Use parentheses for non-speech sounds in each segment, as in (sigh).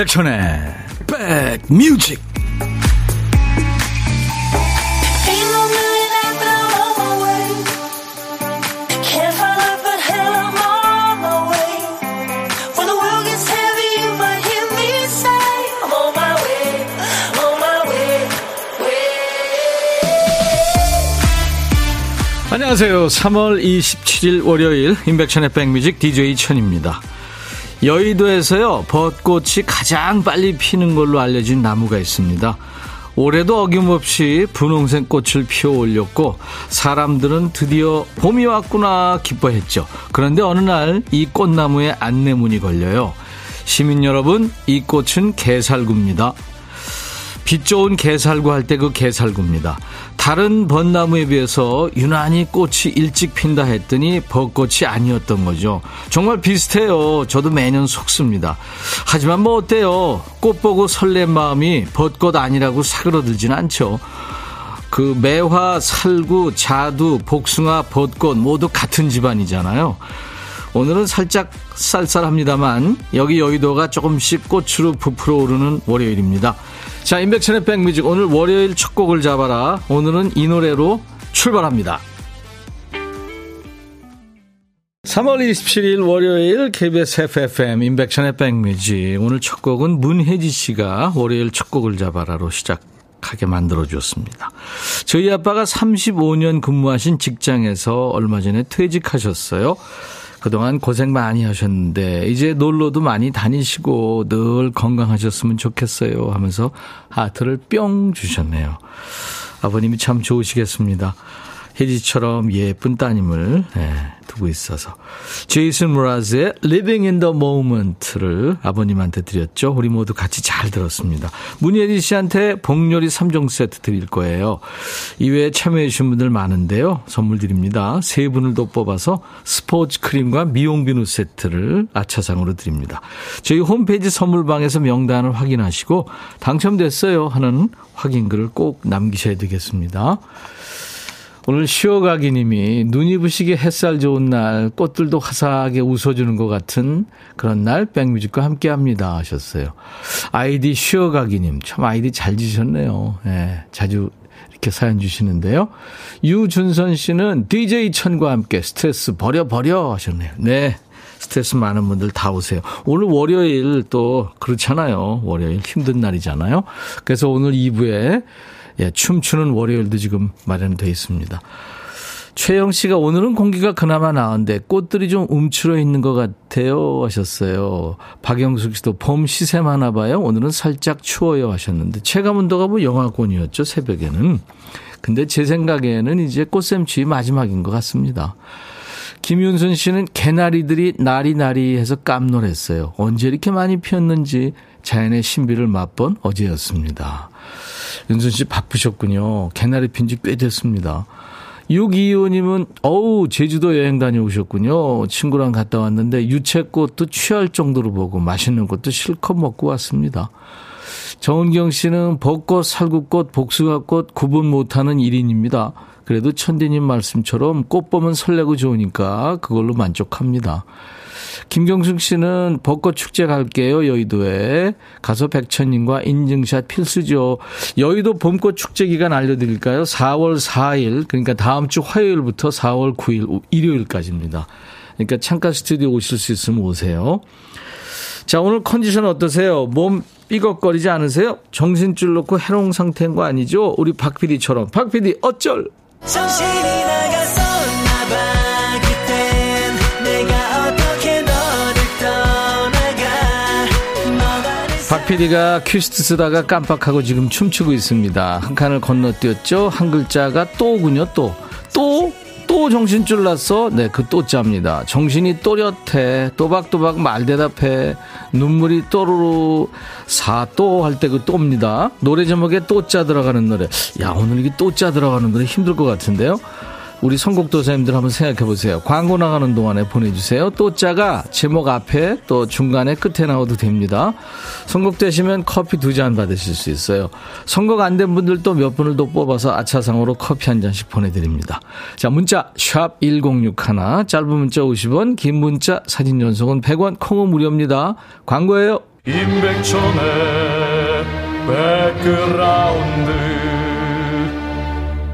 임백천의 백뮤직 안녕하세요. 3월 27일 월요일 임백천의 백뮤직 DJ 천입니다. 여의도에서요, 벚꽃이 가장 빨리 피는 걸로 알려진 나무가 있습니다. 올해도 어김없이 분홍색 꽃을 피워 올렸고, 사람들은 드디어 봄이 왔구나 기뻐했죠. 그런데 어느 날 이 꽃나무에 안내문이 걸려요. 시민 여러분, 이 꽃은 개살구입니다. 빛 좋은 개살구 할 때 그 개살구입니다. 다른 벚나무에 비해서 유난히 꽃이 일찍 핀다 했더니 벚꽃이 아니었던 거죠. 정말 비슷해요. 저도 매년 속습니다. 하지만 뭐 어때요? 꽃 보고 설렘 마음이 벚꽃 아니라고 사그러들진 않죠. 그 매화, 살구, 자두, 복숭아, 벚꽃 모두 같은 집안이잖아요. 오늘은 살짝 쌀쌀합니다만 여기 여의도가 조금씩 꽃으로 부풀어 오르는 월요일입니다. 자, 인백천의 백뮤직 오늘 월요일 첫 곡을 잡아라. 오늘은 이 노래로 출발합니다. 3월 27일 월요일 KBS FFM 인백천의 백뮤직 오늘 첫 곡은 문혜지 씨가 월요일 첫 곡을 잡아라로 시작 하게 만들어 주었습니다. 저희 아빠가 35년 근무하신 직장에서 얼마 전에 퇴직하셨어요. 그동안 고생 많이 하셨는데 이제 놀러도 많이 다니시고 늘 건강하셨으면 좋겠어요 하면서 하트를 뿅 주셨네요. 아버님이 참 좋으시겠습니다. 혜지처럼 예쁜 따님을 네, 두고 있어서 제이슨 무라즈의 Living in the Moment를 아버님한테 드렸죠. 우리 모두 같이 잘 들었습니다. 문예리 씨한테 복요리 3종 세트 드릴 거예요. 이외에 참여해 주신 분들 많은데요. 선물 드립니다. 세 분을 더 뽑아서 스포츠 크림과 미용 비누 세트를 아차상으로 드립니다. 저희 홈페이지 선물방에서 명단을 확인하시고 당첨됐어요 하는 확인글을 꼭 남기셔야 되겠습니다. 오늘 쉬어가기 님이 눈이 부시게 햇살 좋은 날 꽃들도 화사하게 웃어주는 것 같은 그런 날 백뮤직과 함께 합니다 하셨어요. 아이디 쉬어가기 님. 참 아이디 잘 지셨네요. 예, 자주 이렇게 사연 주시는데요. 유준선 씨는 DJ 천과 함께 스트레스 버려 버려 하셨네요. 네. 스트레스 많은 분들 다 오세요. 오늘 월요일 또 그렇잖아요. 월요일 힘든 날이잖아요. 그래서 오늘 2부에 예, 춤추는 월요일도 지금 마련되어 있습니다. 최영 씨가 오늘은 공기가 그나마 나은데 꽃들이 좀 움츠러 있는 것 같아요 하셨어요. 박영숙 씨도 봄 시샘 하나 봐요. 오늘은 살짝 추워요 하셨는데 체감 온도가 뭐 영하권이었죠 새벽에는. 근데 제 생각에는 이제 꽃샘추위 마지막인 것 같습니다. 김윤순 씨는 개나리들이 나리나리 해서 깜놀했어요. 언제 이렇게 많이 피었는지 자연의 신비를 맛본 어제였습니다. 윤순 씨 바쁘셨군요. 개나리 핀 지 꽤 됐습니다. 625님은, 어우, 제주도 여행 다녀오셨군요. 친구랑 갔다 왔는데 유채꽃도 취할 정도로 보고 맛있는 것도 실컷 먹고 왔습니다. 정은경 씨는 벚꽃, 살구꽃, 복숭아꽃 구분 못하는 1인입니다. 그래도 천디님 말씀처럼 꽃 보면 설레고 좋으니까 그걸로 만족합니다. 김경숙 씨는 벚꽃 축제 갈게요, 여의도에. 가서 백천님과 인증샷 필수죠. 여의도 봄꽃 축제 기간 알려드릴까요? 4월 4일, 그러니까 다음 주 화요일부터 4월 9일, 일요일까지입니다. 그러니까 창가 스튜디오 오실 수 있으면 오세요. 자, 오늘 컨디션 어떠세요? 몸 삐걱거리지 않으세요? 정신줄 놓고 해롱 상태인 거 아니죠? 우리 박 PD처럼. 박 PD, 어쩔! 정신이 나 PD가 퀴스트 쓰다가 깜빡하고 지금 춤추고 있습니다. 한 칸을 건너뛰었죠? 한 글자가 또군요, 또. 또? 또 정신 줄 났어? 네, 그 또자입니다. 정신이 또렷해. 또박또박 말 대답해. 눈물이 또르르. 사또 할 때 그 또입니다. 노래 제목에 또자 들어가는 노래. 야, 오늘 이게 또자 들어가는 노래 힘들 것 같은데요? 우리 선곡도사님들 한번 생각해 보세요. 광고 나가는 동안에 보내주세요. 또 자가 제목 앞에 또 중간에 끝에 나와도 됩니다. 선곡되시면 커피 두 잔 받으실 수 있어요. 선곡 안 된 분들도 몇 분을 또 뽑아서 아차상으로 커피 한 잔씩 보내드립니다. 자, 문자 샵 1061, 짧은 문자 50원, 긴 문자 사진 연속은 100원, 콩은 무료입니다. 광고예요. 임백천의 백그라운드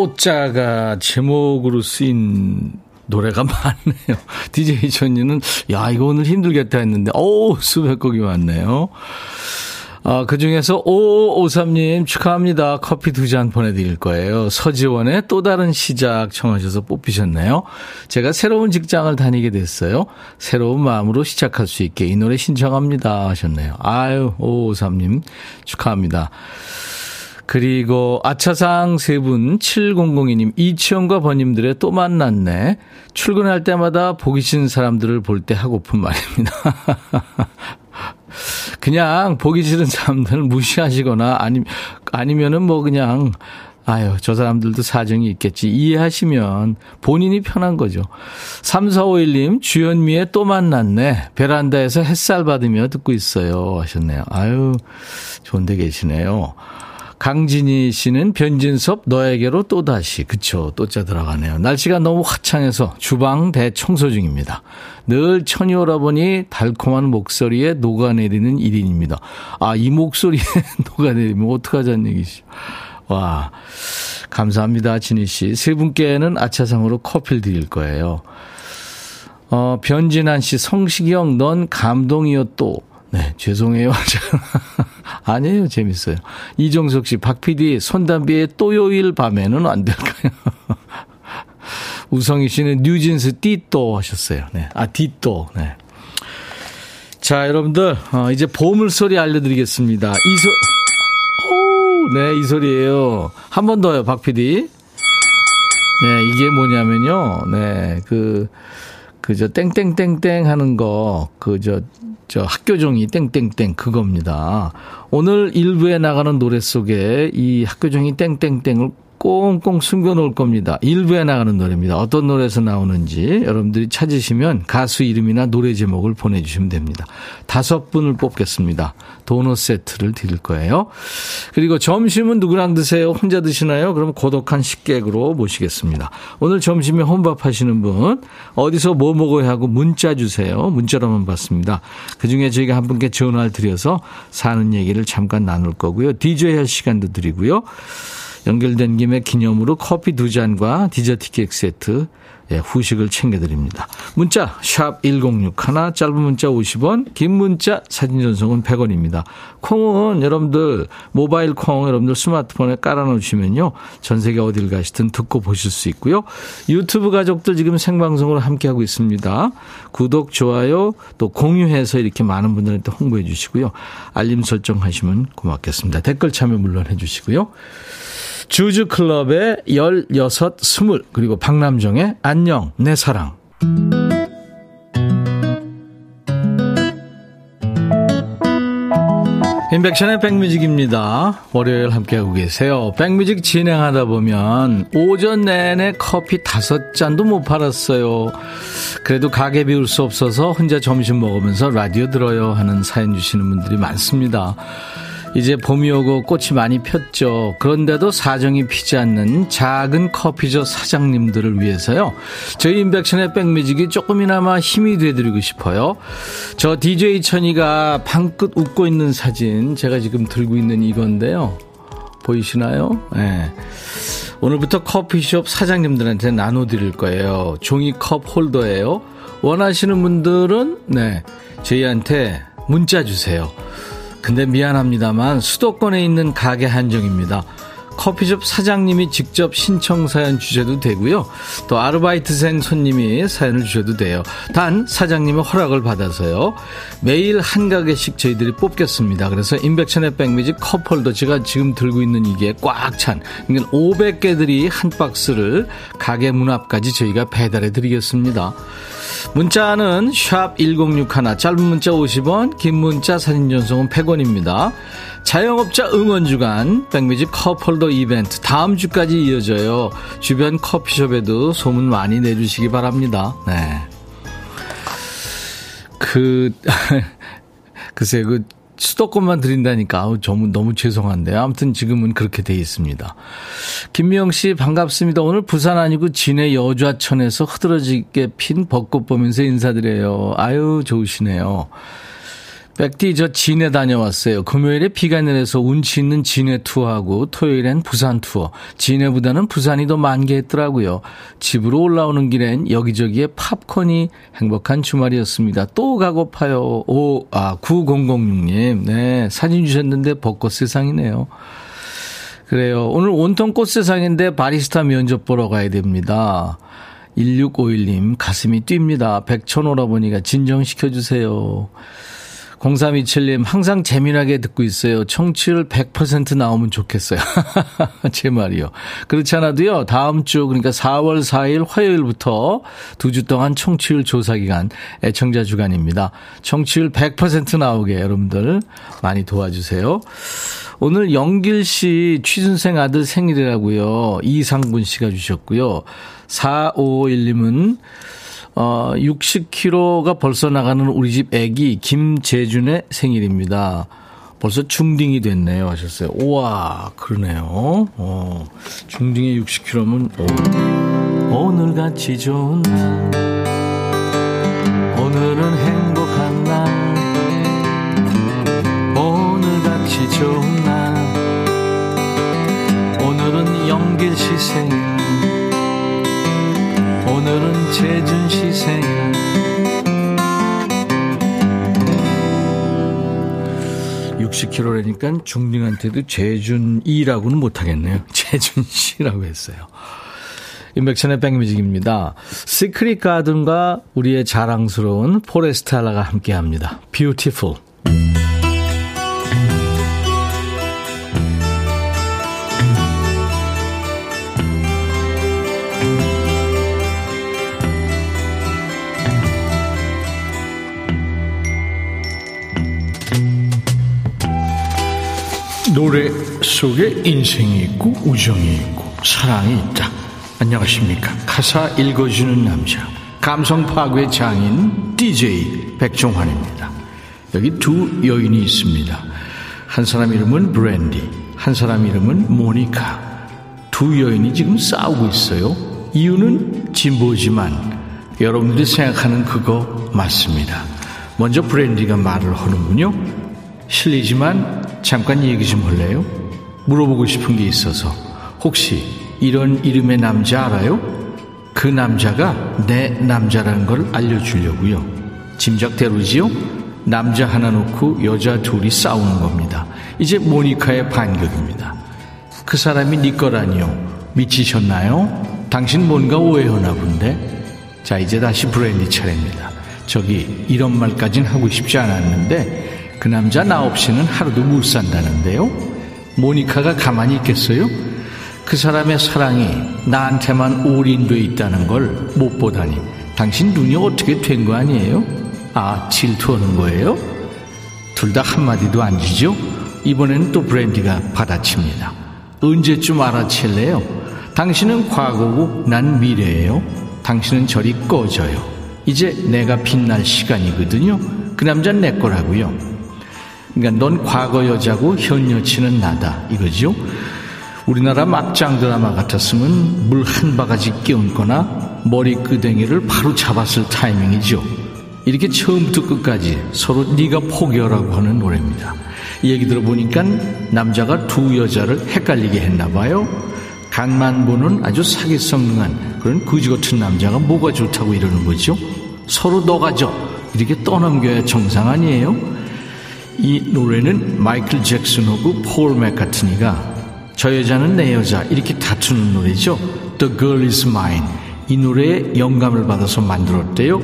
또자가 제목으로 쓰인 노래가 (laughs) 많네요. DJ 천이는, 야, 이거 오늘 힘들겠다 했는데, 오, 수백 곡이 많네요. 아, 그 중에서 5553님 축하합니다. 커피 두 잔 보내드릴 거예요. 서지원의 또 다른 시작 청하셔서 뽑히셨네요. 제가 새로운 직장을 다니게 됐어요. 새로운 마음으로 시작할 수 있게 이 노래 신청합니다. 하셨네요. 아유, 5553님 축하합니다. 그리고 아차상 세 분, 7002님, 이치영과 번님들의 또 만났네. 출근할 때마다 보기 싫은 사람들을 볼 때 하고픈 말입니다. (laughs) 그냥 보기 싫은 사람들을 무시하시거나 아니, 아니면은 뭐 그냥 아유, 저 사람들도 사정이 있겠지. 이해하시면 본인이 편한 거죠. 3451님, 주현미의 또 만났네. 베란다에서 햇살 받으며 듣고 있어요. 하셨네요. 아유, 좋은 데 계시네요. 강진희 씨는 변진섭 너에게로 또다시 그쵸 또자 들어가네요. 날씨가 너무 화창해서 주방 대청소 중입니다. 늘 천이 오라보니 달콤한 목소리에 녹아내리는 1인입니다. 아 이 목소리에 (laughs) 녹아내리면 어떡하자는 얘기시죠. 와 감사합니다 진희 씨. 세 분께는 아차상으로 커피를 드릴 거예요. 어, 변진환 씨, 성시경, 넌 감동이요 또. 네, 죄송해요. (laughs) 아니에요, 재밌어요. 이종석 씨, 박 PD, 손담비의 또요일 밤에는 안 될까요? (laughs) 우성희 씨는 뉴진스 띠또 하셨어요. 네, 아, 띠또. 네. 자, 여러분들, 어, 이제 보물소리 알려드리겠습니다. 이 소, 오, 네, 이 소리예요. 한 번 더요, 박 PD. 네, 이게 뭐냐면요. 네, 그, 그저 땡땡땡땡 하는 거, 그저 저 학교 종이 땡땡땡 그겁니다. 오늘 일부에 나가는 노래 속에 이 학교 종이 땡땡땡을 꽁꽁 숨겨놓을 겁니다. 일부에 나가는 노래입니다. 어떤 노래에서 나오는지 여러분들이 찾으시면 가수 이름이나 노래 제목을 보내주시면 됩니다. 다섯 분을 뽑겠습니다. 도넛 세트를 드릴 거예요. 그리고 점심은 누구랑 드세요? 혼자 드시나요? 그럼 고독한 식객으로 모시겠습니다. 오늘 점심에 혼밥 하시는 분 어디서 뭐 먹어야 하고 문자 주세요. 문자로만 받습니다. 그중에 저희가 한 분께 전화를 드려서 사는 얘기를 잠깐 나눌 거고요. DJ 할 시간도 드리고요. 연결된 김에 기념으로 커피 두 잔과 디저트 케이크 세트 예, 후식을 챙겨드립니다. 문자 샵 1061, 짧은 문자 50원, 긴 문자 사진 전송은 100원입니다. 콩은 여러분들 모바일 콩 여러분들 스마트폰에 깔아놓으시면요. 전 세계 어딜 가시든 듣고 보실 수 있고요. 유튜브 가족들 지금 생방송으로 함께하고 있습니다. 구독, 좋아요 또 공유해서 이렇게 많은 분들한테 홍보해 주시고요. 알림 설정하시면 고맙겠습니다. 댓글 참여 물론 해주시고요. 주주클럽의 16, 20 그리고 박남정의 안녕 내 사랑 인백션의 백뮤직입니다. 월요일 함께하고 계세요. 백뮤직 진행하다 보면 오전 내내 커피 다섯 잔도 못 팔았어요. 그래도 가게 비울 수 없어서 혼자 점심 먹으면서 라디오 들어요 하는 사연 주시는 분들이 많습니다. 이제 봄이 오고 꽃이 많이 폈죠. 그런데도 사정이 피지 않는 작은 커피숍 사장님들을 위해서요. 저희 인백션의 백뮤직이 조금이나마 힘이 되드리고 싶어요. 저 DJ 천이가 방긋 웃고 있는 사진 제가 지금 들고 있는 이건데요. 보이시나요? 네. 오늘부터 커피숍 사장님들한테 나눠드릴 거예요. 종이컵 홀더예요. 원하시는 분들은 네 저희한테 문자 주세요. 근데 미안합니다만 수도권에 있는 가게 한정입니다. 커피숍 사장님이 직접 신청 사연 주셔도 되고요. 또 아르바이트생 손님이 사연을 주셔도 돼요. 단 사장님의 허락을 받아서요. 매일 한 가게씩 저희들이 뽑겠습니다. 그래서 인백천의 백미지 컵홀더 제가 지금 들고 있는 이게 꽉 찬, 그러니까 500개들이 한 박스를 가게 문 앞까지 저희가 배달해 드리겠습니다. 문자는 샵 1061, 짧은 문자 50원, 긴 문자 사진 전송은 100원입니다. 자영업자 응원 주간 백미지 컵홀더 이벤트 다음 주까지 이어져요. 주변 커피숍에도 소문 많이 내주시기 바랍니다. 네. 그, (laughs) 글쎄, 그, 수도권만 드린다니까 아우 너무 너무 죄송한데 아무튼 지금은 그렇게 돼 있습니다. 김미영 씨 반갑습니다. 오늘 부산 아니고 진해 여좌천에서 흐드러지게 핀 벚꽃 보면서 인사드려요. 아유 좋으시네요. 백디 저 진해 다녀왔어요. 금요일에 비가 내려서 운치 있는 진해 투어하고 토요일엔 부산 투어. 진해보다는 부산이 더 만개했더라고요. 집으로 올라오는 길엔 여기저기에 팝콘이 행복한 주말이었습니다. 또 가고파요. 오, 아, 9006님. 네, 사진 주셨는데 벚꽃 세상이네요. 그래요. 오늘 온통 꽃 세상인데 바리스타 면접 보러 가야 됩니다. 1651님, 가슴이 뜁니다. 백천 오라버니가 진정시켜주세요. 0327님, 항상 재미나게 듣고 있어요. 청취율 100% 나오면 좋겠어요. (laughs) 제 말이요. 그렇지 않아도요, 다음 주, 그러니까 4월 4일 화요일부터 두 주 동안 청취율 조사 기간, 애청자 주간입니다. 청취율 100% 나오게 여러분들 많이 도와주세요. 오늘 영길 씨 취준생 아들 생일이라고요. 이상분 씨가 주셨고요. 4551님은 어, 60kg가 벌써 나가는 우리 집 애기 김재준의 생일입니다. 벌써 중딩이 됐네요 하셨어요. 우와, 그러네요. 어, 중딩에 60kg면, 오. 오늘같이 좋은 날, 오늘은 행복한 날, 오늘같이 좋은 날, 오늘은 영길 씨 생일, 오늘은 재준 씨 생일 60kg라니까 중딩한테도 재준이라고는 못하겠네요. (laughs) 재준 씨라고 했어요. 인백천의 백뮤직입니다. 시크릿 가든과 우리의 자랑스러운 포레스탈라가 함께합니다. Beautiful. 노래 속에 인생이 있고 우정이 있고 사랑이 있다. 안녕하십니까. 가사 읽어주는 남자. 감성 파괴 장인 DJ 백종환입니다. 여기 두 여인이 있습니다. 한 사람 이름은 브랜디, 한 사람 이름은 모니카. 두 여인이 지금 싸우고 있어요. 이유는 진보지만 여러분들이 생각하는 그거 맞습니다. 먼저 브랜디가 말을 하는군요. 실례지만 잠깐 얘기 좀 할래요? 물어보고 싶은 게 있어서 혹시 이런 이름의 남자 알아요? 그 남자가 내 남자라는 걸 알려주려고요. 짐작대로지요? 남자 하나 놓고 여자 둘이 싸우는 겁니다. 이제 모니카의 반격입니다. 그 사람이 네 거라니요. 미치셨나요? 당신 뭔가 오해하나 본데? 자, 이제 다시 브랜디 차례입니다. 저기, 이런 말까진 하고 싶지 않았는데, 그 남자 나 없이는 하루도 못 산다는데요? 모니카가 가만히 있겠어요? 그 사람의 사랑이 나한테만 올인돼 있다는 걸 못 보다니. 당신 눈이 어떻게 된 거 아니에요? 아, 질투하는 거예요? 둘 다 한마디도 안 지죠? 이번에는 또 브랜디가 받아칩니다. 언제쯤 알아챌래요? 당신은 과거고 난 미래예요. 당신은 저리 꺼져요. 이제 내가 빛날 시간이거든요. 그 남자는 내 거라고요. 그러니까 넌 과거 여자고 현 여친은 나다 이거죠. 우리나라 막장 드라마 같았으면 물 한 바가지 끼얹거나 머리 끄댕이를 바로 잡았을 타이밍이죠. 이렇게 처음부터 끝까지 서로 네가 포기하라고 하는 노래입니다. 얘기 들어보니까 남자가 두 여자를 헷갈리게 했나 봐요. 간만 보는 아주 사기성능한 그런 거지 같은 남자가 뭐가 좋다고 이러는 거죠? 서로 너가져 이렇게 떠넘겨야 정상 아니에요? 이 노래는 마이클 잭슨하고 폴 맥카트니가 저 여자는 내 여자 이렇게 다투는 노래죠. The Girl Is Mine 이 노래에 영감을 받아서 만들었대요.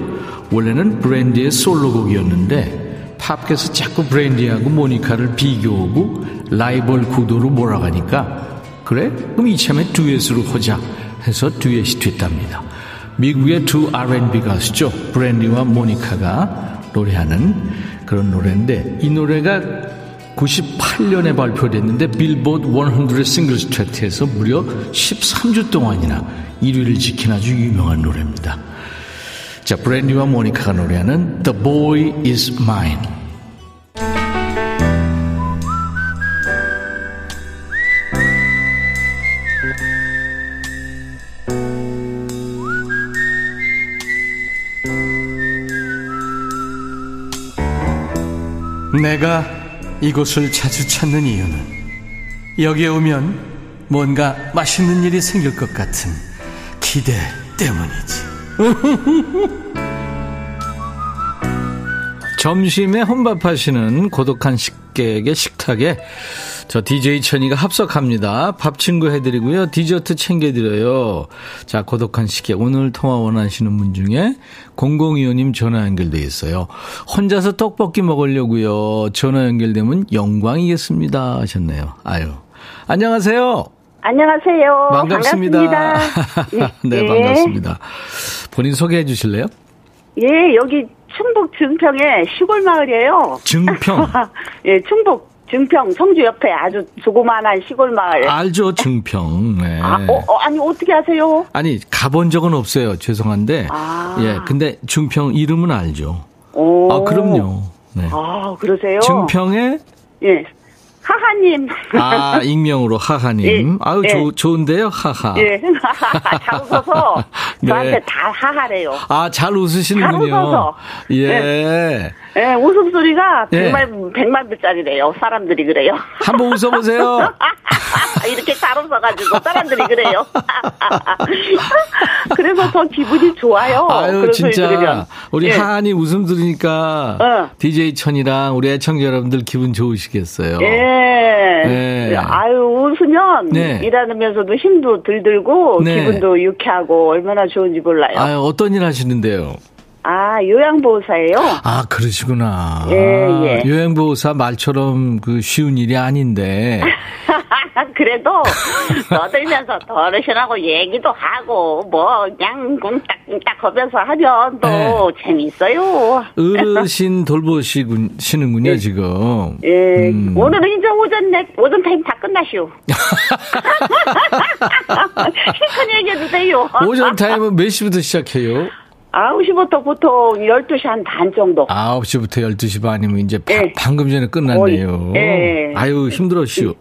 원래는 브랜디의 솔로곡이었는데 팝께서 자꾸 브랜디하고 모니카를 비교하고 라이벌 구도로 몰아가니까 그래? 그럼 이참에 듀엣으로 하자 해서 듀엣이 됐답니다. 미국의 두 R&B 가수죠. 브랜디와 모니카가 노래하는 그런 노래인데 이 노래가 98년에 발표됐는데 빌보드 100 싱글스 차트에서 무려 13주 동안이나 1위를 지킨 아주 유명한 노래입니다. 자, 브랜디와 모니카가 노래하는 The Boy Is Mine. 내가 이곳을 자주 찾는 이유는 여기에 오면 뭔가 맛있는 일이 생길 것 같은 기대 때문이지. (laughs) 점심에 혼밥하시는 고독한 식객의 식탁에 저 DJ 천이가 합석합니다. 밥 친구 해드리고요. 디저트 챙겨드려요. 자, 고독한 식객. 오늘 통화 원하시는 분 중에 0025님 전화 연결돼 있어요. 혼자서 떡볶이 먹으려고요. 전화 연결되면 영광이겠습니다. 하셨네요. 아유. 안녕하세요. 안녕하세요. 반갑습니다. 반갑습니다. (laughs) 네, 예. 반갑습니다. 본인 소개해 주실래요? 예, 여기 충북 증평의 시골 마을이에요. 증평. (laughs) 예, 충북 증평 성주 옆에 아주 조그마한 시골 마을. 아, 알죠, 증평. 네. 어, 어, 아니 어떻게 아세요? 아니, 가본 적은 없어요. 죄송한데. 아. 예, 근데 증평 이름은 알죠. 오. 아, 그럼요. 네. 아, 그러세요? 증평에 예. 하하님. 아, 익명으로 하하님. 예. 아유, 예. 좋, 좋은데요, 하하. 예. 잘 웃어서 (laughs) 네. 저한테 다 하하래요. 아, 잘 웃으시는군요. 잘 웃어서. 예. 예, 웃음소리가 예. 백만, 백만 불짜리래요. 사람들이 그래요. 한번 웃어보세요. (laughs) 이렇게 잘 웃어가지고 사람들이 그래요. (laughs) 그래서 더 기분이 좋아요. 아유, 진짜. 들으면. 우리 예. 하한이 웃음 들으니까 어. DJ 천이랑 우리 애청자 여러분들 기분 좋으시겠어요. 예. 예. 아유, 웃으면 네. 일하면서도 힘도 들들고 네. 기분도 유쾌하고 얼마나 좋은지 몰라요. 아유, 어떤 일 하시는데요? 아, 요양보호사예요? 아, 그러시구나. 예, 예. 여행보호사 말처럼 그 쉬운 일이 아닌데. (laughs) (laughs) 그래도 떠들면서 더 어르신하고 얘기도 하고 뭐 그냥 꿍딱꿍딱 하면서 하면 또 네. 재밌어요. 어르신 (laughs) 돌보시는군요, 예. 지금. 예, 음. 오늘은 이제 오전 내, 오전 타임 다 끝나시오. (laughs) 실컷 얘기해 주세요. 오전 타임은 몇 시부터 시작해요? 9시부터 보통 12시 한 반 정도. 9시부터 12시 반이면 이제 바- 예. 방금 전에 끝났네요. 예. 아유, 힘들었슈.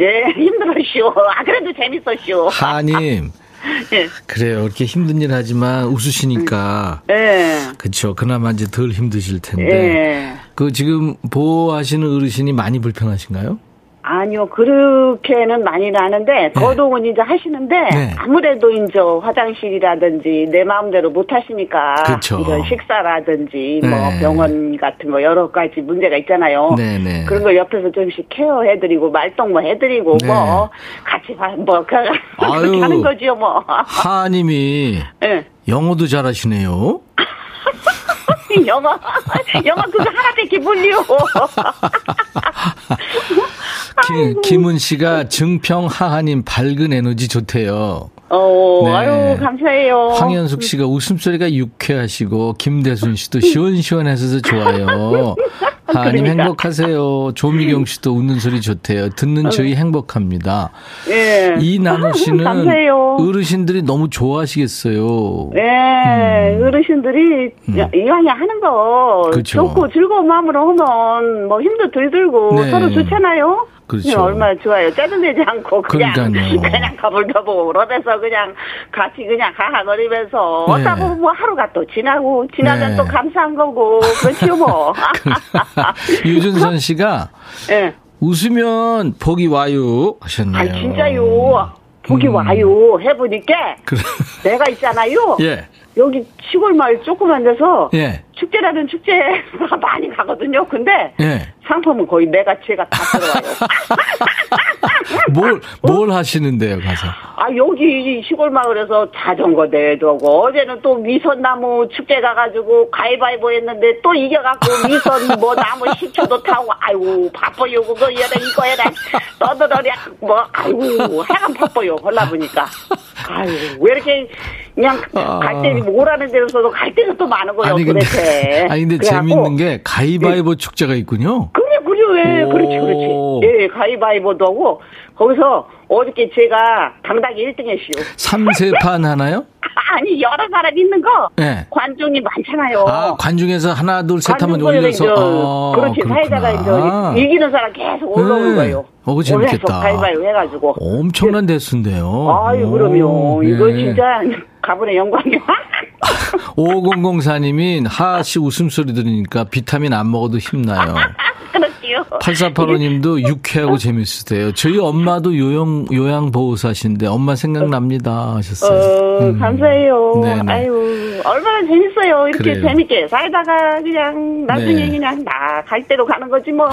예, 힘들었시오. 아, 그래도 재밌었시오. 하님, 예. 그래요. 이렇게 힘든 일 하지만 웃으시니까. 예. 그쵸. 그나마 이제 덜 힘드실 텐데. 예. 그 지금 보호하시는 어르신이 많이 불편하신가요? 아니요, 그렇게는 많이 나는데, 거동은 이제 하시는데, 네. 아무래도 이제 화장실이라든지 내 마음대로 못 하시니까, 그쵸. 이런 식사라든지, 뭐 네. 병원 같은 거 여러 가지 문제가 있잖아요. 네네. 그런 걸 옆에서 좀씩 케어해드리고, 말동 뭐 해드리고, 네. 뭐, 같이, 봐- 뭐, 그. (laughs) 그렇게 하는 거지요, 뭐. 하님이 예. 영어도 잘하시네요. (laughs) 영어, 영어 그거 하나밖에 몰려. (laughs) 김, 김은 씨가 증평 하하님 밝은 에너지 좋대요. 어, 네. 아유, 감사해요. 황현숙 씨가 웃음소리가 유쾌하시고 김대순 씨도 (laughs) 시원시원해서 좋아요. (laughs) 하하님 그러니까. 행복하세요. 조미경 씨도 웃는 소리 좋대요. 듣는 저희 행복합니다. 예. 이나노 씨는 감사해요. 어르신들이 너무 좋아하시겠어요. 네, 어르신들이 이왕이 하는 거 음. 그쵸. 좋고 즐거운 마음으로 하면 뭐 힘도 덜 들고 네. 서로 좋잖아요. 그렇죠. 얼마나 좋아요. 짜증내지 않고 그냥 그러니까요. (laughs) 그냥 가불가불하면서 그냥 같이 그냥 가하거리면서 네. 어다 보면 뭐 하루가 또 지나고 지나면 네. 또 감사한 거고 그렇지요 뭐. (laughs) (laughs) 유준선 씨가 예. 웃으면 복이 와요 하셨네요. 아 진짜요. 보기 음. 와요. 해보니까 그래. 내가 있잖아요. 예. 여기 시골 마을 조그만 데서 예. 축제라는 축제가 (laughs) 많이 가거든요. 근데 예. 상품은 거의 내가 제가 다 들어와요. (laughs) 뭘, 뭘 하시는데요, 가서? 아, 여기 시골 마을에서 자전거 대회도 하고, 어제는 또 미선나무 축제 가가지고 가위바위보 했는데 또 이겨갖고 미선 뭐 나무 식초도 타고, 아이고, 바빠요. 그거 해라, 이거 해라. 떠들어야, 뭐, 아이고, 해간 바빠요. 헐라 보니까. 아이고, 왜 이렇게 그냥 아. 갈 때, 뭐라는 데로서도 갈 데가 또 많은 거예요, 아니, 근데, 도대체. (laughs) 아니, 근데 그래갖고 재밌는 게 가위바위보 축제가 있군요. 그래, 그래, 왜. 오. 그렇지, 그렇지. 예, 가위바위보도 하고, 거기서 어저께 제가 당당히 1등 했시오. 삼세판 (laughs) 하나요? 아니, 여러 사람 있는 거, 네. 관중이 많잖아요. 아, 관중에서 하나, 둘, 셋 하면 올려서. 이제, 아, 그렇지, 사회자가 그렇구나. 이제 이기는 사람 계속 올라오는 네. 거예요. 어, 재밌겠다. 가위바위보 해가지고. 엄청난 대수인데요. 아유, 오, 그럼요. 이거 예. 진짜 가문의 영광이야. 5004님이 하씨 웃음소리 들으니까 비타민 안 먹어도 힘나요. (laughs) 그렇지요. 8485님도 유쾌하고 재밌으세요. 저희 엄마도 요양, 요양보호사신데 엄마 생각납니다 하셨어요. 어, 감사해요. 네네. 아유, 얼마나 재밌어요. 이렇게 그래요. 재밌게 살다가 그냥 나중에 네. 그냥 나 갈 대로 가는 거지 뭐. (laughs)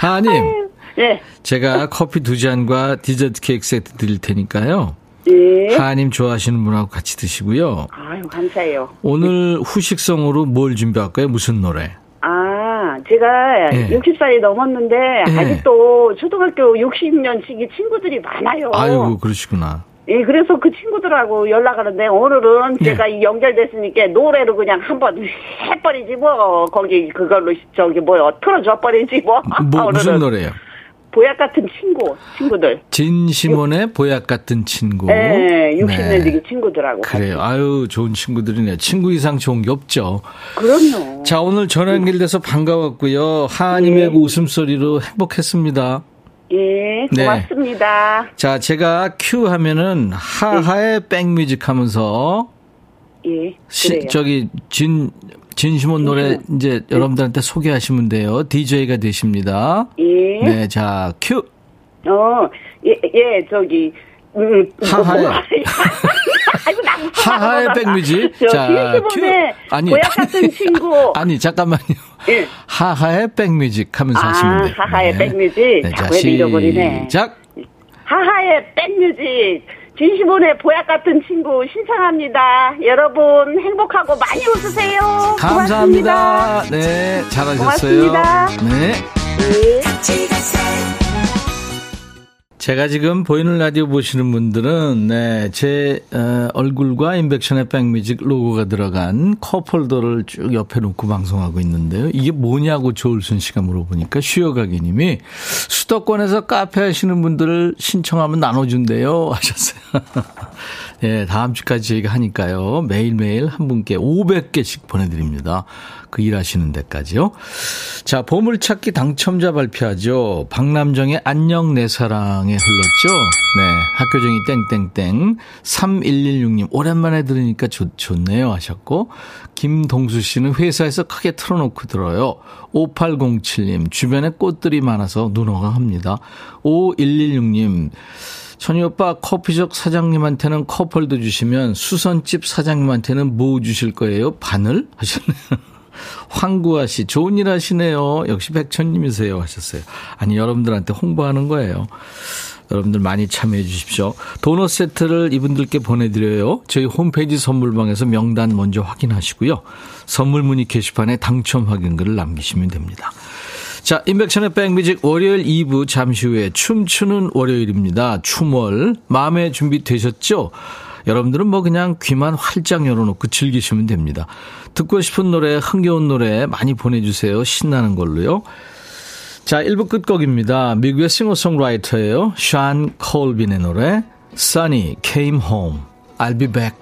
하님, 예. 제가 커피 두 잔과 디저트 케이크 세트 드릴 테니까요. 예. 하님 좋아하시는 분하고 같이 드시고요. 아유, 감사해요. 오늘 후식성으로 뭘 준비할까요? 무슨 노래? 아, 제가 예. 60살이 넘었는데 예. 아직도 초등학교 60년치기 친구들이 많아요. 아이고, 그러시구나. 예, 그래서 그 친구들하고 연락하는데 오늘은 네. 제가 이 연결됐으니까 노래로 그냥 한번 해버리지 뭐 거기 그걸로 저기 뭐야 틀어줘 버리지 뭐. 뭐, 무슨 노래요? 보약 같은 친구 친구들. 진시몬의 보약 같은 친구. 예, 60년 네. 지기 친구들하고. 그래요. 아유, 좋은 친구들이네. 친구 이상 좋은 게 없죠. 그럼요. 자, 오늘 전화 연결돼서 반가웠고요. 하하님의 그 웃음소리로 행복했습니다. 예, 네. 고맙습니다. 자, 제가 큐 하면은 하하의 백뮤직 하면서 예, 시-. 저기 진 진시몬 노래 이제 여러분들한테 소개하시면 돼요. DJ가 되십니다. 예. 네, 자, 큐. 어, 예, 예, 저기, 음, 하하의. (laughs) 뭐, 아이고, 나 무슨 하하의 말을 백뮤직. 저, 자, 빈스본의 보약 같은 친구. (laughs) 아니, 잠깐만요. 예. 하하의 백뮤직 하면서 아, 하시면 돼요. 하하의 백뮤직. 네, 자. 시작. 하하의 백뮤직. 진시본의 보약 같은 친구 신청합니다. 여러분 행복하고 많이 웃으세요. 감사합니다. 네, 잘하셨어요. 고맙습니다. 네. 네. 제가 지금 보이는 라디오 보시는 분들은 네, 제 어, 얼굴과 인백션의 백뮤직 로고가 들어간 컵홀더를 쭉 옆에 놓고 방송하고 있는데요. 이게 뭐냐고 조울순 씨가 물어보니까 쉬어가기님이 수도권에서 카페 하시는 분들을 신청하면 나눠준대요 하셨어요. (laughs) 예, 다음 주까지 저희가 하니까요. 매일매일 한 분께 500개씩 보내드립니다. 그 일하시는 데까지요. 자, 보물찾기 당첨자 발표하죠. 박남정의 안녕 내 사랑에 흘렀죠. 네, 학교정이 땡땡땡. 3116님, 오랜만에 들으니까 좋, 좋네요 하셨고, 김동수 씨는 회사에서 크게 틀어놓고 들어요. 5807님, 주변에 꽃들이 많아서 눈호강합니다. 5116님, 천희 오빠 커피숍 사장님한테는 컵홀더 주시면 수선집 사장님한테는 뭐 주실 거예요? 바늘? 하셨네요. (laughs) 황구아 씨, 좋은 일 하시네요. 역시 백천님이세요. 하셨어요. 아니, 여러분들한테 홍보하는 거예요. 여러분들 많이 참여해 주십시오. 도넛 세트를 이분들께 보내드려요. 저희 홈페이지 선물방에서 명단 먼저 확인하시고요. 선물 문의 게시판에 당첨 확인글을 남기시면 됩니다. 자, 인백천의 백뮤직 월요일 2부 잠시 후에 춤추는 월요일입니다. 춤월. 마음의 준비 되셨죠? 여러분들은 뭐 그냥 귀만 활짝 열어놓고 즐기시면 됩니다. 듣고 싶은 노래, 흥겨운 노래 많이 보내주세요. 신나는 걸로요. 자, 1부 끝곡입니다. 미국의 싱어송라이터예요. 샤ൻ 콜빈의 노래 Sunny Came Home. I'll be back.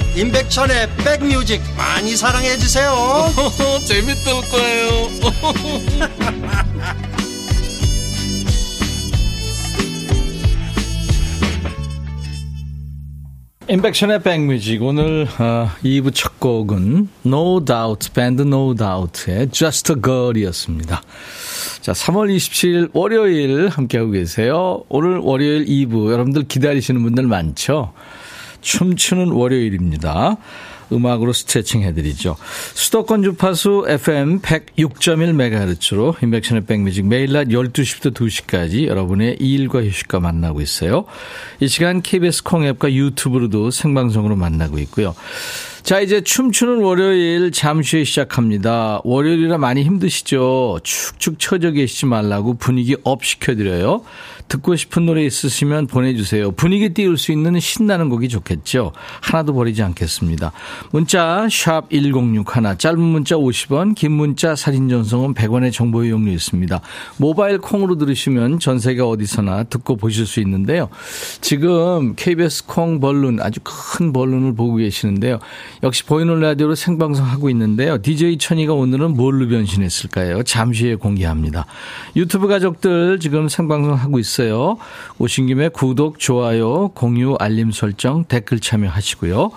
임백천의 백뮤직 많이 사랑해 주세요. (laughs) 재밌을 거예요. (laughs) 인백션의 백뮤직 오늘 어, 2부 첫 곡은 No Doubt 밴드 No Doubt의 Just a Girl이었습니다. 자, 3월 27일 월요일 함께하고 계세요. 오늘 월요일 2부 여러분들 기다리시는 분들 많죠? 춤추는 월요일입니다. 음악으로 스트레칭 해드리죠. 수도권 주파수 FM 106.1MHz로 임백천의 백뮤직 매일 낮 12시부터 2시까지 여러분의 일과 휴식과 만나고 있어요. 이 시간 KBS 콩앱과 유튜브로도 생방송으로 만나고 있고요. 자, 이제 춤추는 월요일 잠시 후에 시작합니다. 월요일이라 많이 힘드시죠? 축축 처져 계시지 말라고 분위기 up 시켜드려요. 듣고 싶은 노래 있으시면 보내주세요. 분위기 띄울 수 있는 신나는 곡이 좋겠죠. 하나도 버리지 않겠습니다. 문자 1061, 짧은 문자 50원, 긴 문자 사진 전송은 100원의 정보 이용료 있습니다. 모바일 콩으로 들으시면 전 세계 어디서나 듣고 보실 수 있는데요. 지금 KBS 콩 벌룬 아주 큰 벌룬을 보고 계시는데요. 역시 보이는 라디오로 생방송 하고 있는데요. DJ 천이가 오늘은 뭘로 변신했을까요? 잠시 후에 공개합니다. 유튜브 가족들 지금 생방송 하고 있어요. 오신 김에 구독, 좋아요, 공유, 알림 설정, 댓글 참여하시고요.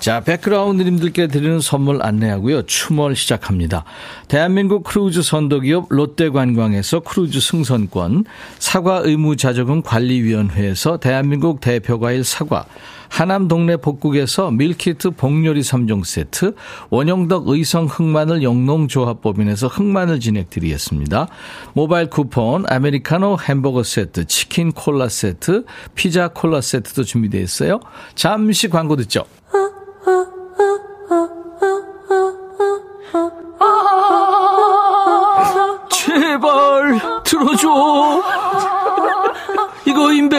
자, 백그라운드님들께 드리는 선물 안내하고요. 춤월 시작합니다. 대한민국 크루즈 선도기업 롯데관광에서 크루즈 승선권, 사과 의무 자조금 관리위원회에서 대한민국 대표과일 사과, 하남 동네 복국에서 밀키트 복요리 3종 세트, 원형덕 의성 흑마늘 영농조합법인에서 흑마늘 진행드리겠습니다. 모바일 쿠폰, 아메리카노 햄버거 세트, 치킨 콜라 세트, 피자 콜라 세트도 준비되어 있어요. 잠시 광고 듣죠. 제발 들어줘.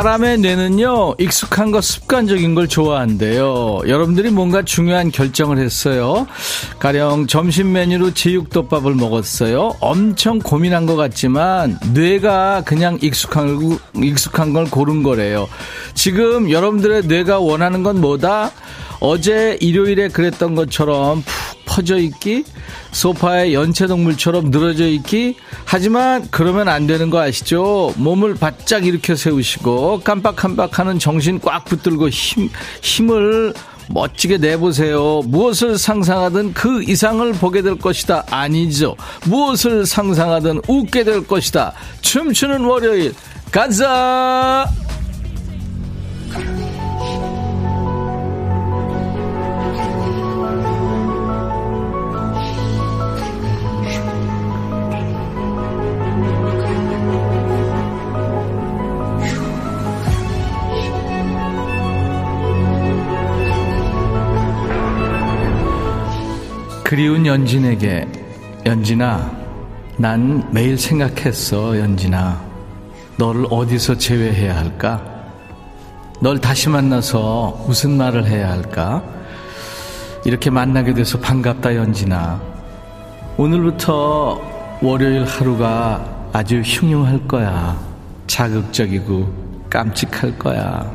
사람의 뇌는요, 익숙한 것, 습관적인 걸 좋아한대요. 여러분들이 뭔가 중요한 결정을 했어요. 가령 점심 메뉴로 제육덮밥을 먹었어요. 엄청 고민한 것 같지만, 뇌가 그냥 익숙한, 익숙한 걸 고른 거래요. 지금 여러분들의 뇌가 원하는 건 뭐다? 어제 일요일에 그랬던 것처럼 푹 퍼져 있기, 소파에 연체동물처럼 늘어져 있기, 하지만 그러면 안 되는 거 아시죠? 몸을 바짝 일으켜 세우시고 깜빡깜빡 하는 정신 꽉 붙들고 힘, 힘을 멋지게 내보세요. 무엇을 상상하든 그 이상을 보게 될 것이다. 아니죠. 무엇을 상상하든 웃게 될 것이다. 춤추는 월요일, 가자! 그리운 연진에게 연진아 난 매일 생각했어 연진아. 너를 어디서 제외해야 할까? 널 다시 만나서 무슨 말을 해야 할까? 이렇게 만나게 돼서 반갑다 연진아. 오늘부터 월요일 하루가 아주 흉흉할 거야. 자극적이고 깜찍할 거야.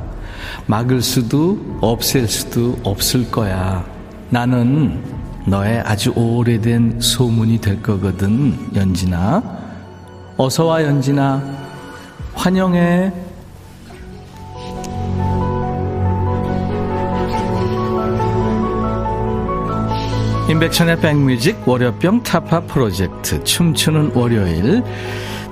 막을 수도 없앨 수도 없을 거야. 나는 너의 아주 오래된 소문이 될 거거든, 연진아. 어서와, 연진아. 환영해. 인백천의 백뮤직 월요병 타파 프로젝트 춤추는 월요일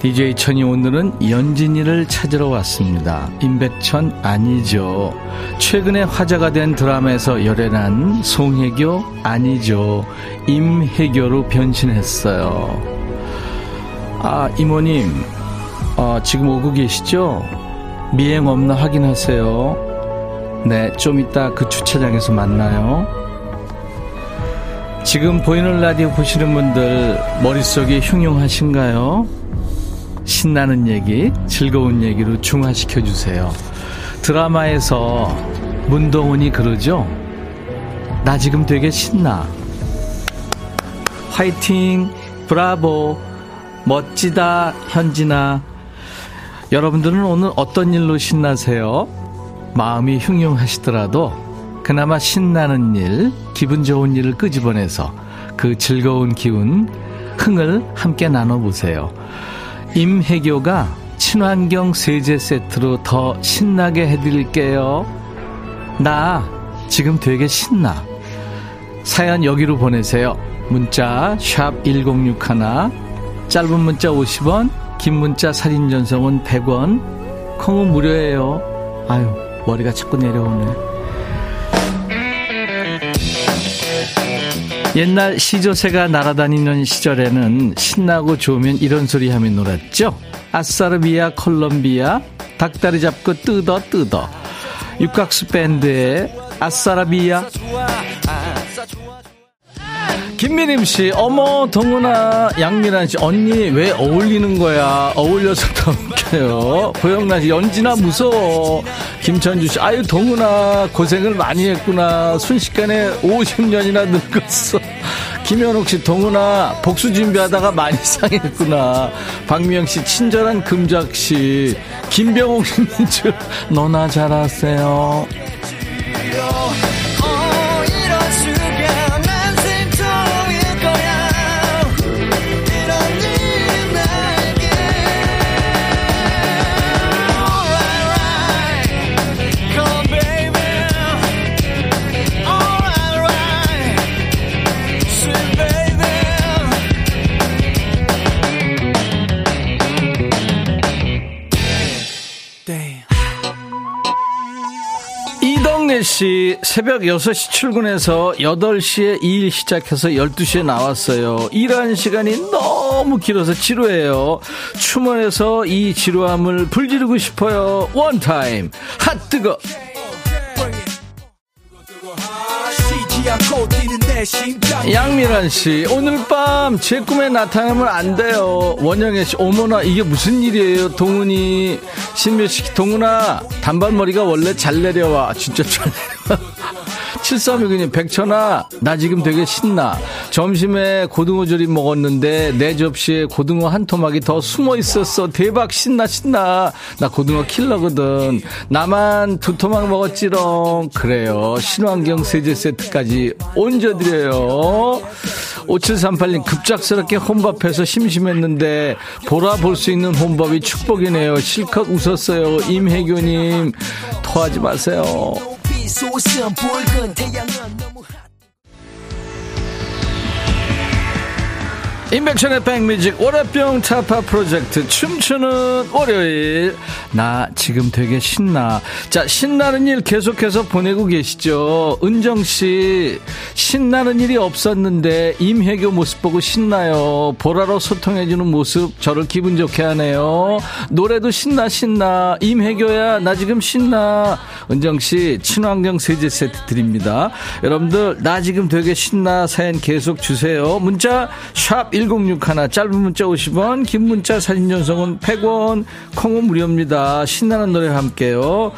DJ 천이 오늘은 연진이를 찾으러 왔습니다. 임백천 아니죠. 최근에 화제가 된 드라마에서 열애난 송혜교 아니죠. 임혜교로 변신했어요. 아, 이모님, 어, 지금 오고 계시죠? 미행 없나 확인하세요. 네, 좀 이따 그 주차장에서 만나요. 지금 보이는 라디오 보시는 분들 머릿속에 흉흉하신가요? 신나는 얘기, 즐거운 얘기로 중화시켜 주세요. 드라마에서 문동은이 그러죠? 나 지금 되게 신나. 화이팅, 브라보, 멋지다, 현진아. 여러분들은 오늘 어떤 일로 신나세요? 마음이 흉흉하시더라도 그나마 신나는 일, 기분 좋은 일을 끄집어내서 그 즐거운 기운, 흥을 함께 나눠보세요. 임혜교가 친환경 세제 세트로 더 신나게 해드릴게요. 나 지금 되게 신나. 사연 여기로 보내세요. 문자 1061, 짧은 문자 50원, 긴 문자 사진 전송은 100원, 콩은 무료예요. 아유, 머리가 자꾸 내려오네. 옛날 시조새가 날아다니는 시절에는 신나고 좋으면 이런 소리 하며 놀았죠. 아싸르비아 콜롬비아 닭다리 잡고 뜯어 뜯어 육각수 밴드의 아싸라비아 김미림 씨, 어머, 동훈아, 양미란 씨, 언니 왜 어울리는 거야? 어울려서 더 웃겨요. 고영란 씨, 연진아 무서워. 김천주 씨, 아유, 동훈아, 고생을 많이 했구나. 순식간에 50년이나 늙었어. 김현옥 씨, 동훈아, 복수 준비하다가 많이 (laughs) 상했구나. 박미영 씨, 친절한 금작 씨. 김병옥 줄, 너나 잘하세요. 씨 새벽 6시 출근해서 8시에 일 시작해서 12시에 나왔어요. 일하는 시간이 너무 길어서 지루해요. 추모해서 이 지루함을 불지르고 싶어요. 원타임 핫 뜨거 양미란 씨, 오늘 밤 제 꿈에 나타나면 안 돼요. 원영애 씨, 어머나, 이게 무슨 일이에요, 동훈이. 신묘 씨, 동훈아, 단발머리가 원래 잘 내려와. 진짜 잘 내려와. (laughs) 7369님, 백천아, 나 지금 되게 신나. 점심에 고등어 조림 먹었는데, 내 접시에 고등어 한 토막이 더 숨어 있었어. 대박, 신나, 신나. 나 고등어 킬러거든. 나만 두 토막 먹었지롱. 그래요. 신환경 세제 세트까지 얹어드려요. 5738님, 급작스럽게 혼밥해서 심심했는데, 보라 볼 수 있는 혼밥이 축복이네요. 실컷 웃었어요. 임혜교님, 토하지 마세요. 솟은 붉은 태양은 인백션의 백뮤직 월요병 타파 프로젝트 춤추는 월요일. 나 지금 되게 신나. 자 신나는 일 계속해서 보내고 계시죠? 은정씨 신나는 일이 없었는데 임혜교 모습 보고 신나요. 보라로 소통해주는 모습 저를 기분 좋게 하네요. 노래도 신나 신나. 임혜교야 나 지금 신나. 은정씨 친환경 세제 세트 드립니다. 여러분들 나 지금 되게 신나. 사연 계속 주세요. 문자 샵1061 짧은 문자 50원 긴 문자 사진 전송은 100원. 콩은 무료입니다. 신나는 노래 함께요.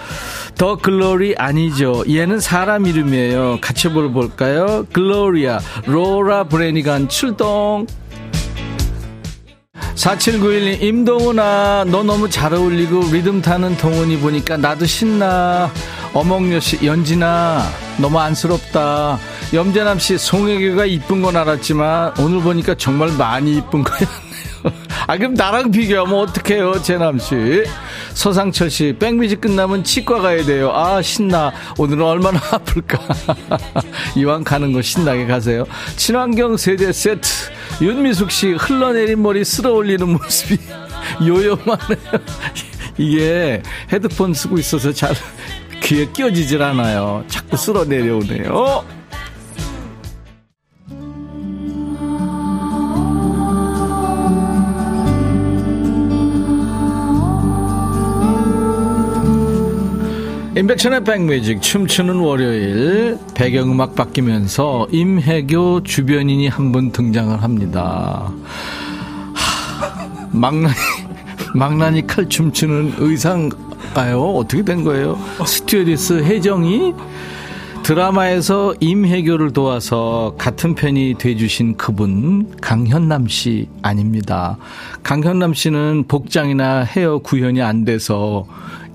더 글로리 아니죠. 얘는 사람 이름이에요. 같이 불러볼까요? 글로리아 로라 브래니건 출동 4791님, 임동훈아, 너 너무 잘 어울리고 리듬 타는 동훈이 보니까 나도 신나. 어몽여 씨, 연진아, 너무 안쓰럽다. 염재남 씨, 송혜교가 이쁜 건 알았지만 오늘 보니까 정말 많이 이쁜 거였네요. (laughs) 아, 그럼 나랑 비교하면 어떡해요, 재남 씨. 서상철 씨, 백미지 끝나면 치과 가야 돼요. 아, 신나. 오늘은 얼마나 (laughs) 아플까. (laughs) 이왕 가는 거 신나게 가세요. 친환경 세대 세트. 윤미숙 씨, 흘러내린 머리 쓸어 올리는 모습이 요요만해요. 이게 헤드폰 쓰고 있어서 잘 귀에 끼어지질 않아요. 자꾸 쓸어 내려오네요. 인백천의 백뮤직 춤추는 월요일 배경음악 바뀌면서 임혜교 주변인이 한 분 등장을 합니다. 하, 망나니 (laughs) 망나니 칼 춤추는 의상인가요? 어떻게 된 거예요? 스튜어디스 혜정이 드라마에서 임혜교를 도와서 같은 편이 돼주신 그분 강현남 씨 아닙니다. 강현남 씨는 복장이나 헤어 구현이 안 돼서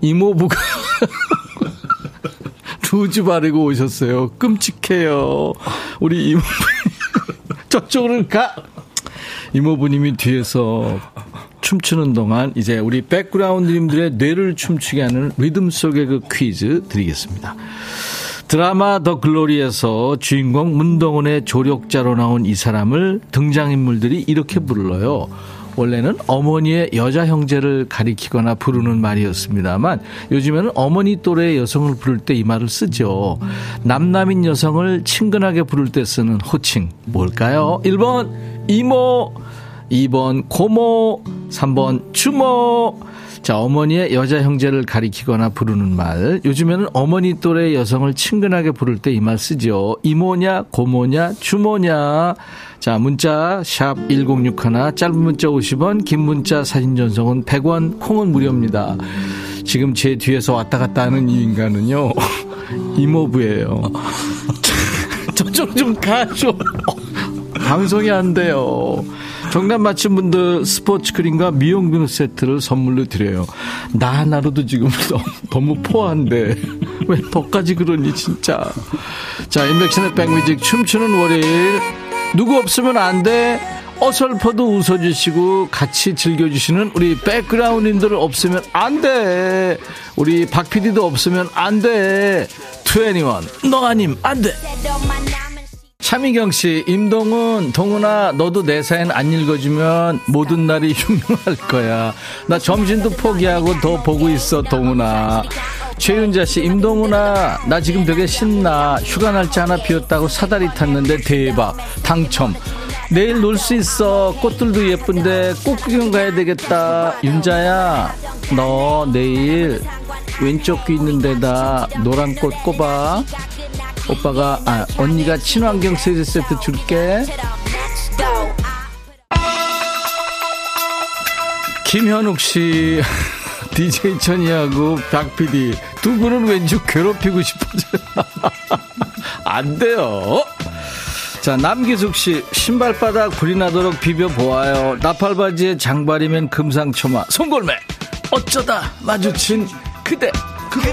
이모부가 (laughs) 루즈 바르고 오셨어요. 끔찍해요. 우리 이모부 (laughs) 저쪽으로 가. 이모부님이 뒤에서 춤추는 동안 이제 우리 백그라운드님들의 뇌를 춤추게 하는 리듬 속의 그 퀴즈 드리겠습니다. 드라마 더 글로리에서 주인공 문동은의 조력자로 나온 이 사람을 등장인물들이 이렇게 불러요. 원래는 어머니의 여자 형제를 가리키거나 부르는 말이었습니다만 요즘에는 어머니 또래의 여성을 부를 때 이 말을 쓰죠. 남남인 여성을 친근하게 부를 때 쓰는 호칭 뭘까요? 1번 이모, 2번 고모, 3번 주모. 자, 어머니의 여자 형제를 가리키거나 부르는 말. 요즘에는 어머니 또래 여성을 친근하게 부를 때 이 말 쓰죠. 이모냐, 고모냐, 주모냐. 자, 문자 샵 1061, 짧은 문자 50원, 긴 문자 사진 전송은 100원, 콩은 무료입니다. 지금 제 뒤에서 왔다 갔다 하는 이 인간은요. (laughs) 이모부예요. (laughs) 저쪽 좀 가줘. (laughs) 방송이 안 돼요. 정답 맞힌 분들 스포츠 크림과 미용 비누 세트를 선물로 드려요. 나 하나로도 지금 (laughs) 너무 포한데 왜 더까지 그러니 진짜. 자, 인백션의 백뮤직 춤추는 월요일 누구 없으면 안 돼. 어설퍼도 웃어주시고 같이 즐겨주시는 우리 백그라운드님들 없으면 안 돼. 우리 박 PD도 없으면 안 돼. 21, 너 아님 안 돼. 차미경 씨, 임동훈, 동훈아, 너도 내 사연 안 읽어주면 모든 날이 (laughs) 흉흉할 거야. 나 점심도 포기하고 더 보고 있어, 동훈아. 최윤자 씨, 임동훈아, 나 지금 되게 신나. 휴가 날짜 하나 비었다고 사다리 탔는데 대박. 당첨. 내일 놀 수 있어. 꽃들도 예쁜데 꽃 구경 가야 되겠다. 윤자야, 너 내일 왼쪽 귀 있는 데다 노란 꽃 꼽아. 오빠가 아 언니가 친환경 세제 세트 줄게. 김현욱 씨, (laughs) DJ 천이하고 박 PD 두 분은 왠지 괴롭히고 싶어져요. (laughs) 안 돼요. 자, 남기숙 씨, 신발바닥 불이 나도록 비벼보아요. 나팔바지에 장발이면 금상첨화. 송골매, 어쩌다 마주친 그대. 그대.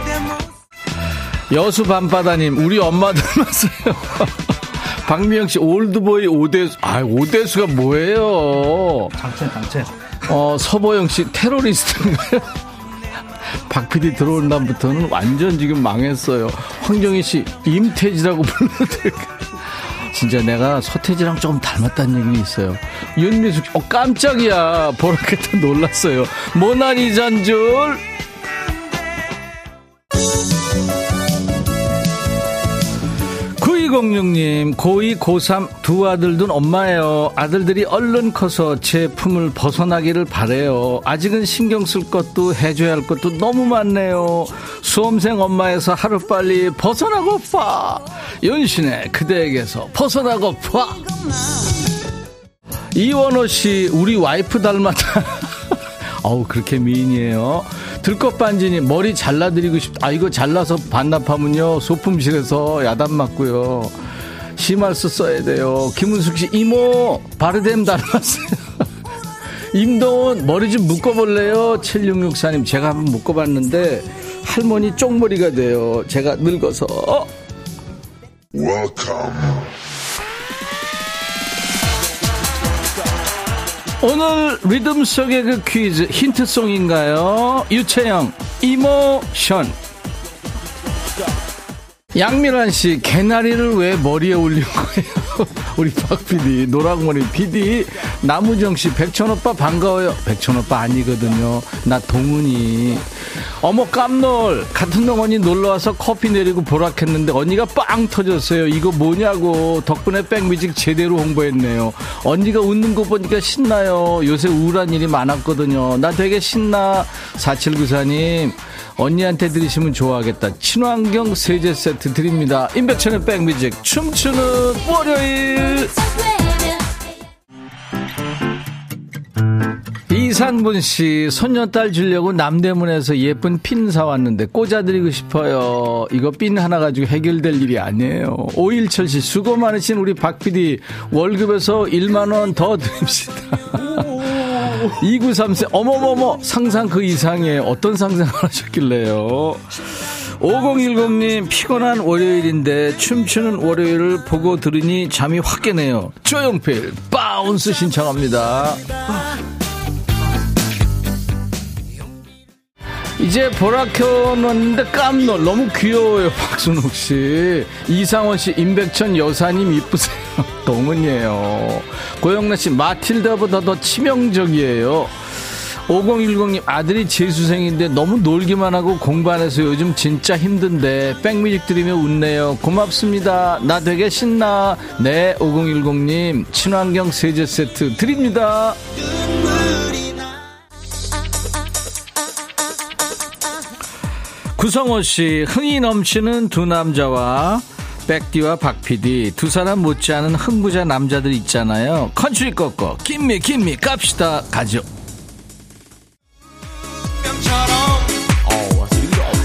여수 밤바다님, 우리 엄마 닮았어요. (laughs) 박미영 씨, 올드보이 오대수. 아, 오대수가 뭐예요? 당첸, 당첸. 어, 서보영 씨, 테러리스트인가요? (laughs) 박 PD 들어온 다음부터는 완전 지금 망했어요. 황정희 씨, 임태지라고 불러드릴까요? 진짜 내가 서태지랑 조금 닮았다는 얘기 있어요. 윤미숙, 어, 깜짝이야. 보라겠다 놀랐어요. 모나리자인 줄. 9206님, 고2, 고3 두 아들 둔 엄마예요. 아들들이 얼른 커서 제 품을 벗어나기를 바래요. 아직은 신경 쓸 것도 해줘야 할 것도 너무 많네요. 수험생 엄마에서 하루빨리 벗어나고파. 윤신의 그대에게서 벗어나고파. 이원호 씨, 우리 와이프 닮았다. (laughs) 어우, 그렇게 미인이에요. 들것 반지니 머리 잘라드리고 싶다. 아, 이거 잘라서 반납하면요. 소품실에서 야단 맞고요. 심할수 써야 돼요. 김은숙 씨, 이모, 바르뎀 닮았어요. (laughs) 임동원, 머리 좀 묶어볼래요? 7664님, 제가 한번 묶어봤는데, 할머니 쪽머리가 돼요. 제가 늙어서. Welcome. 오늘 리듬 속의 그 퀴즈 힌트송인가요? 유채영 이모션 양미란 씨 개나리를 왜 머리에 올린 거예요? (laughs) 우리 박 PD, 노랑머리 PD, 나무정 씨, 백천 오빠 반가워요. 백천 오빠 아니거든요. 나 동훈이. 어머 깜놀 같은 동 언니 놀러 와서 커피 내리고 보락했는데 언니가 빵 터졌어요. 이거 뭐냐고 덕분에 백뮤직 제대로 홍보했네요. 언니가 웃는 거 보니까 신나요. 요새 우울한 일이 많았거든요. 나 되게 신나. 4794님 언니한테 드리시면 좋아하겠다. 친환경 세제 세트 드립니다. 임백천의 백뮤직 춤추는 월요일. 이상분 씨, 손녀딸 주려고 남대문에서 예쁜 핀 사왔는데 꽂아드리고 싶어요. 이거 핀 하나 가지고 해결될 일이 아니에요. 오일철 씨, 수고 많으신 우리 박 PD, 월급에서 1만원 더 드립시다. (laughs) 2934, 어머머머, 상상 그 이상의 어떤 상상을 하셨길래요. 5010님, 피곤한 월요일인데 춤추는 월요일을 보고 들으니 잠이 확 깨네요. 조용필, Bounce 신청합니다. 이제 보라 켜놨는데 깜놀. 너무 귀여워요. 박순옥 씨. 이상원 씨 임백천 여사님 이쁘세요. (laughs) 동은이에요. 고영란 씨 마틸다보다 더 치명적이에요. 5010님 아들이 재수생인데 너무 놀기만 하고 공부 안 해서 요즘 진짜 힘든데 백뮤직 들으며 웃네요. 고맙습니다. 나 되게 신나. 네 5010님 친환경 세제 세트 드립니다 구성호 씨, 흥이 넘치는 두 남자와 백디와 박피디 두 사람 못지않은 흥부자 남자들 있잖아요. 컨츄리 꺾어 김미 김미 갑시다 가죠.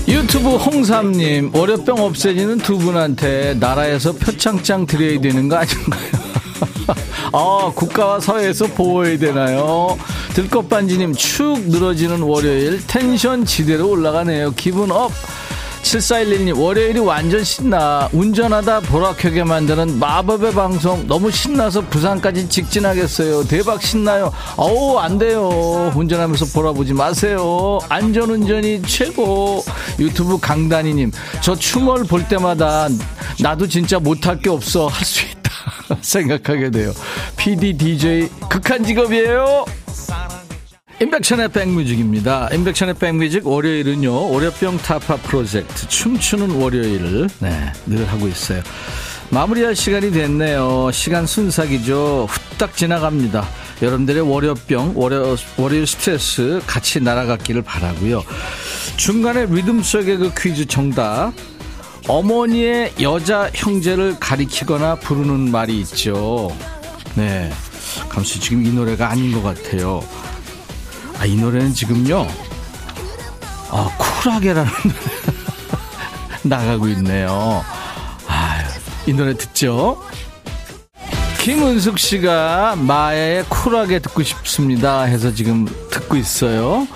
유튜브 홍삼님 월요병 없애지는 두 분한테 나라에서 표창장 드려야 되는 거 아닌가요? (laughs) 아, 국가와 사회에서 보호해야 되나요? 들꽃반지님, 축 늘어지는 월요일, 텐션 지대로 올라가네요. 기분 up! 7411님, 월요일이 완전 신나. 운전하다 보라켜게 만드는 마법의 방송. 너무 신나서 부산까지 직진하겠어요. 대박 신나요. 어우, 안 돼요. 운전하면서 보라보지 마세요. 안전운전이 최고. 유튜브 강다니님, 저 춤을 볼 때마다 나도 진짜 못할 게 없어. 할 수 있다. (laughs) 생각하게 돼요. PD, DJ, 극한 직업이에요. 임백천의 백뮤직입니다. 임백천의 백뮤직 월요일은요, 월요병 타파 프로젝트 춤추는 월요일을, 네, 늘 하고 있어요. 마무리할 시간이 됐네요. 시간 순삭이죠. 후딱 지나갑니다. 여러분들의 월요병, 월요, 월요일 스트레스 같이 날아갔기를 바라고요 중간에 리듬 속의 그 퀴즈 정답, 어머니의 여자 형제를 가리키거나 부르는 말이 있죠. 네. 감수 지금 이 노래가 아닌 것 같아요. 아, 이 노래는 지금요. 아, 쿨하게라는 (laughs) 노래 나가고 있네요. 아, 이 노래 듣죠? 김은숙 씨가 마에 쿨하게 듣고 싶습니다 해서 지금 듣고 있어요.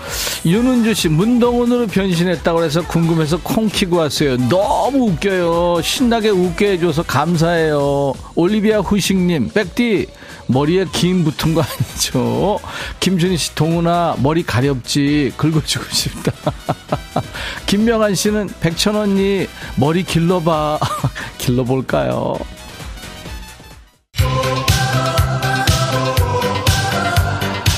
윤은주 씨 문동훈으로 변신했다고 해서 궁금해서 콩 키고 왔어요. 너무 웃겨요. 신나게 웃게 해줘서 감사해요. 올리비아 후식님 백디 머리에 김 붙은 거 아니죠? 김준희 씨 동훈아 머리 가렵지 긁어주고 싶다. (laughs) 김명한 씨는 백천 언니 머리 길러봐 (laughs) 길러볼까요?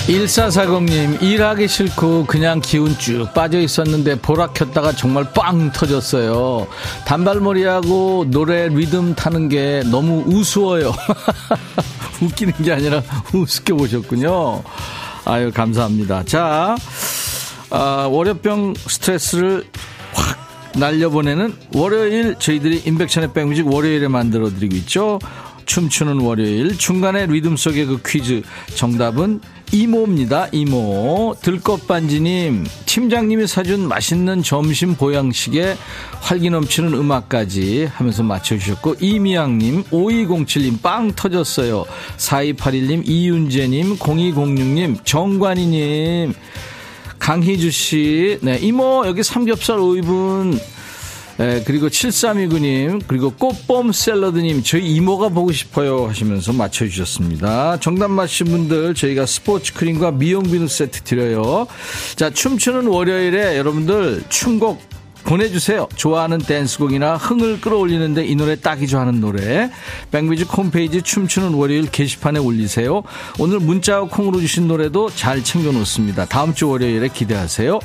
1440님, 일하기 싫고 그냥 기운 쭉 빠져 있었는데 보라 켰다가 정말 빵 터졌어요. 단발머리하고 노래 리듬 타는 게 너무 우스워요. (laughs) 웃기는 게 아니라 (laughs) 우습게 보셨군요. 아유, 감사합니다. 자, 아, 월요병 스트레스를 확 날려보내는 월요일 저희들이 인백션의 백뮤직 월요일에 만들어드리고 있죠. 춤추는 월요일 중간에 리듬 속의 그 퀴즈 정답은 이모입니다. 이모. 들꽃반지님, 팀장님이 사준 맛있는 점심 보양식에 활기 넘치는 음악까지 하면서 맞춰주셨고, 이미양님, 5207님, 빵 터졌어요. 4281님, 이윤재님, 0206님, 정관희님, 강희주씨, 네, 이모, 여기 삼겹살 5인분, 네, 그리고 7329님, 그리고 꽃봄 샐러드님, 저희 이모가 보고 싶어요 하시면서 맞춰주셨습니다. 정답 맞힌 분들 저희가 스포츠 크림과 미용 비누 세트 드려요. 자, 춤추는 월요일에 여러분들 춤곡 보내주세요. 좋아하는 댄스곡이나 흥을 끌어올리는데 이 노래 딱이죠 하는 노래. 백뮤직 홈페이지 춤추는 월요일 게시판에 올리세요. 오늘 문자와 콩으로 주신 노래도 잘 챙겨놓습니다. 다음 주 월요일에 기대하세요.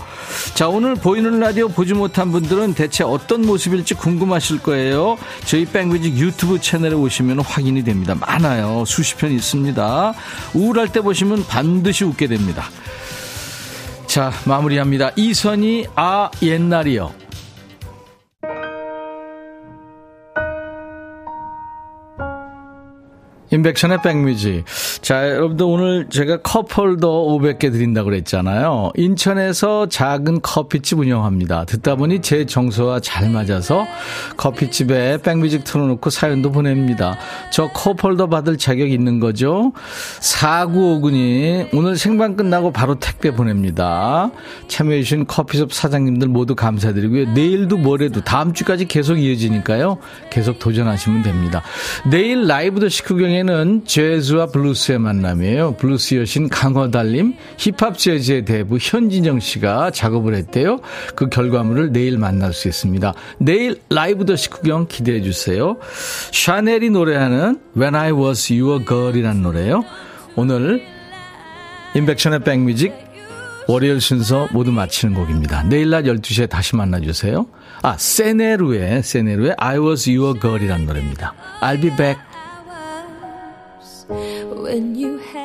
자, 오늘 보이는 라디오 보지 못한 분들은 대체 어떤 모습일지 궁금하실 거예요. 저희 백뮤직 유튜브 채널에 오시면 확인이 됩니다. 많아요. 수십 편 있습니다. 우울할 때 보시면 반드시 웃게 됩니다. 자, 마무리합니다. 이선희, 아, 옛날이요. 인백션의 백뮤직. 자, 여러분들 오늘 제가 컵홀더 500개 드린다고 그랬잖아요. 인천에서 작은 커피집 운영합니다. 듣다 보니 제 정서와 잘 맞아서 커피집에 백뮤직 틀어놓고 사연도 보냅니다. 저 컵홀더 받을 자격 있는 거죠? 4959님, 오늘 생방 끝나고 바로 택배 보냅니다. 참여해주신 커피숍 사장님들 모두 감사드리고요. 내일도 모레도 다음 주까지 계속 이어지니까요. 계속 도전하시면 됩니다. 내일 라이브 더 식후경에 오늘은 재즈와 블루스의 만남이에요. 블루스 여신 강허달림, 힙합 재즈의 대부 현진영 씨가 작업을 했대요. 그 결과물을 내일 만날 수 있습니다. 내일 라이브 더 식후경 기대해 주세요. 샤넬이 노래하는 When I Was Your Girl이라는 노래예요. 오늘 임백천의 백뮤직 월요일 순서 모두 마치는 곡입니다. 내일 낮 12시에 다시 만나주세요. 아, 세네루의, 세네루의 I was your girl이라는 노래입니다. I'll be back. When you have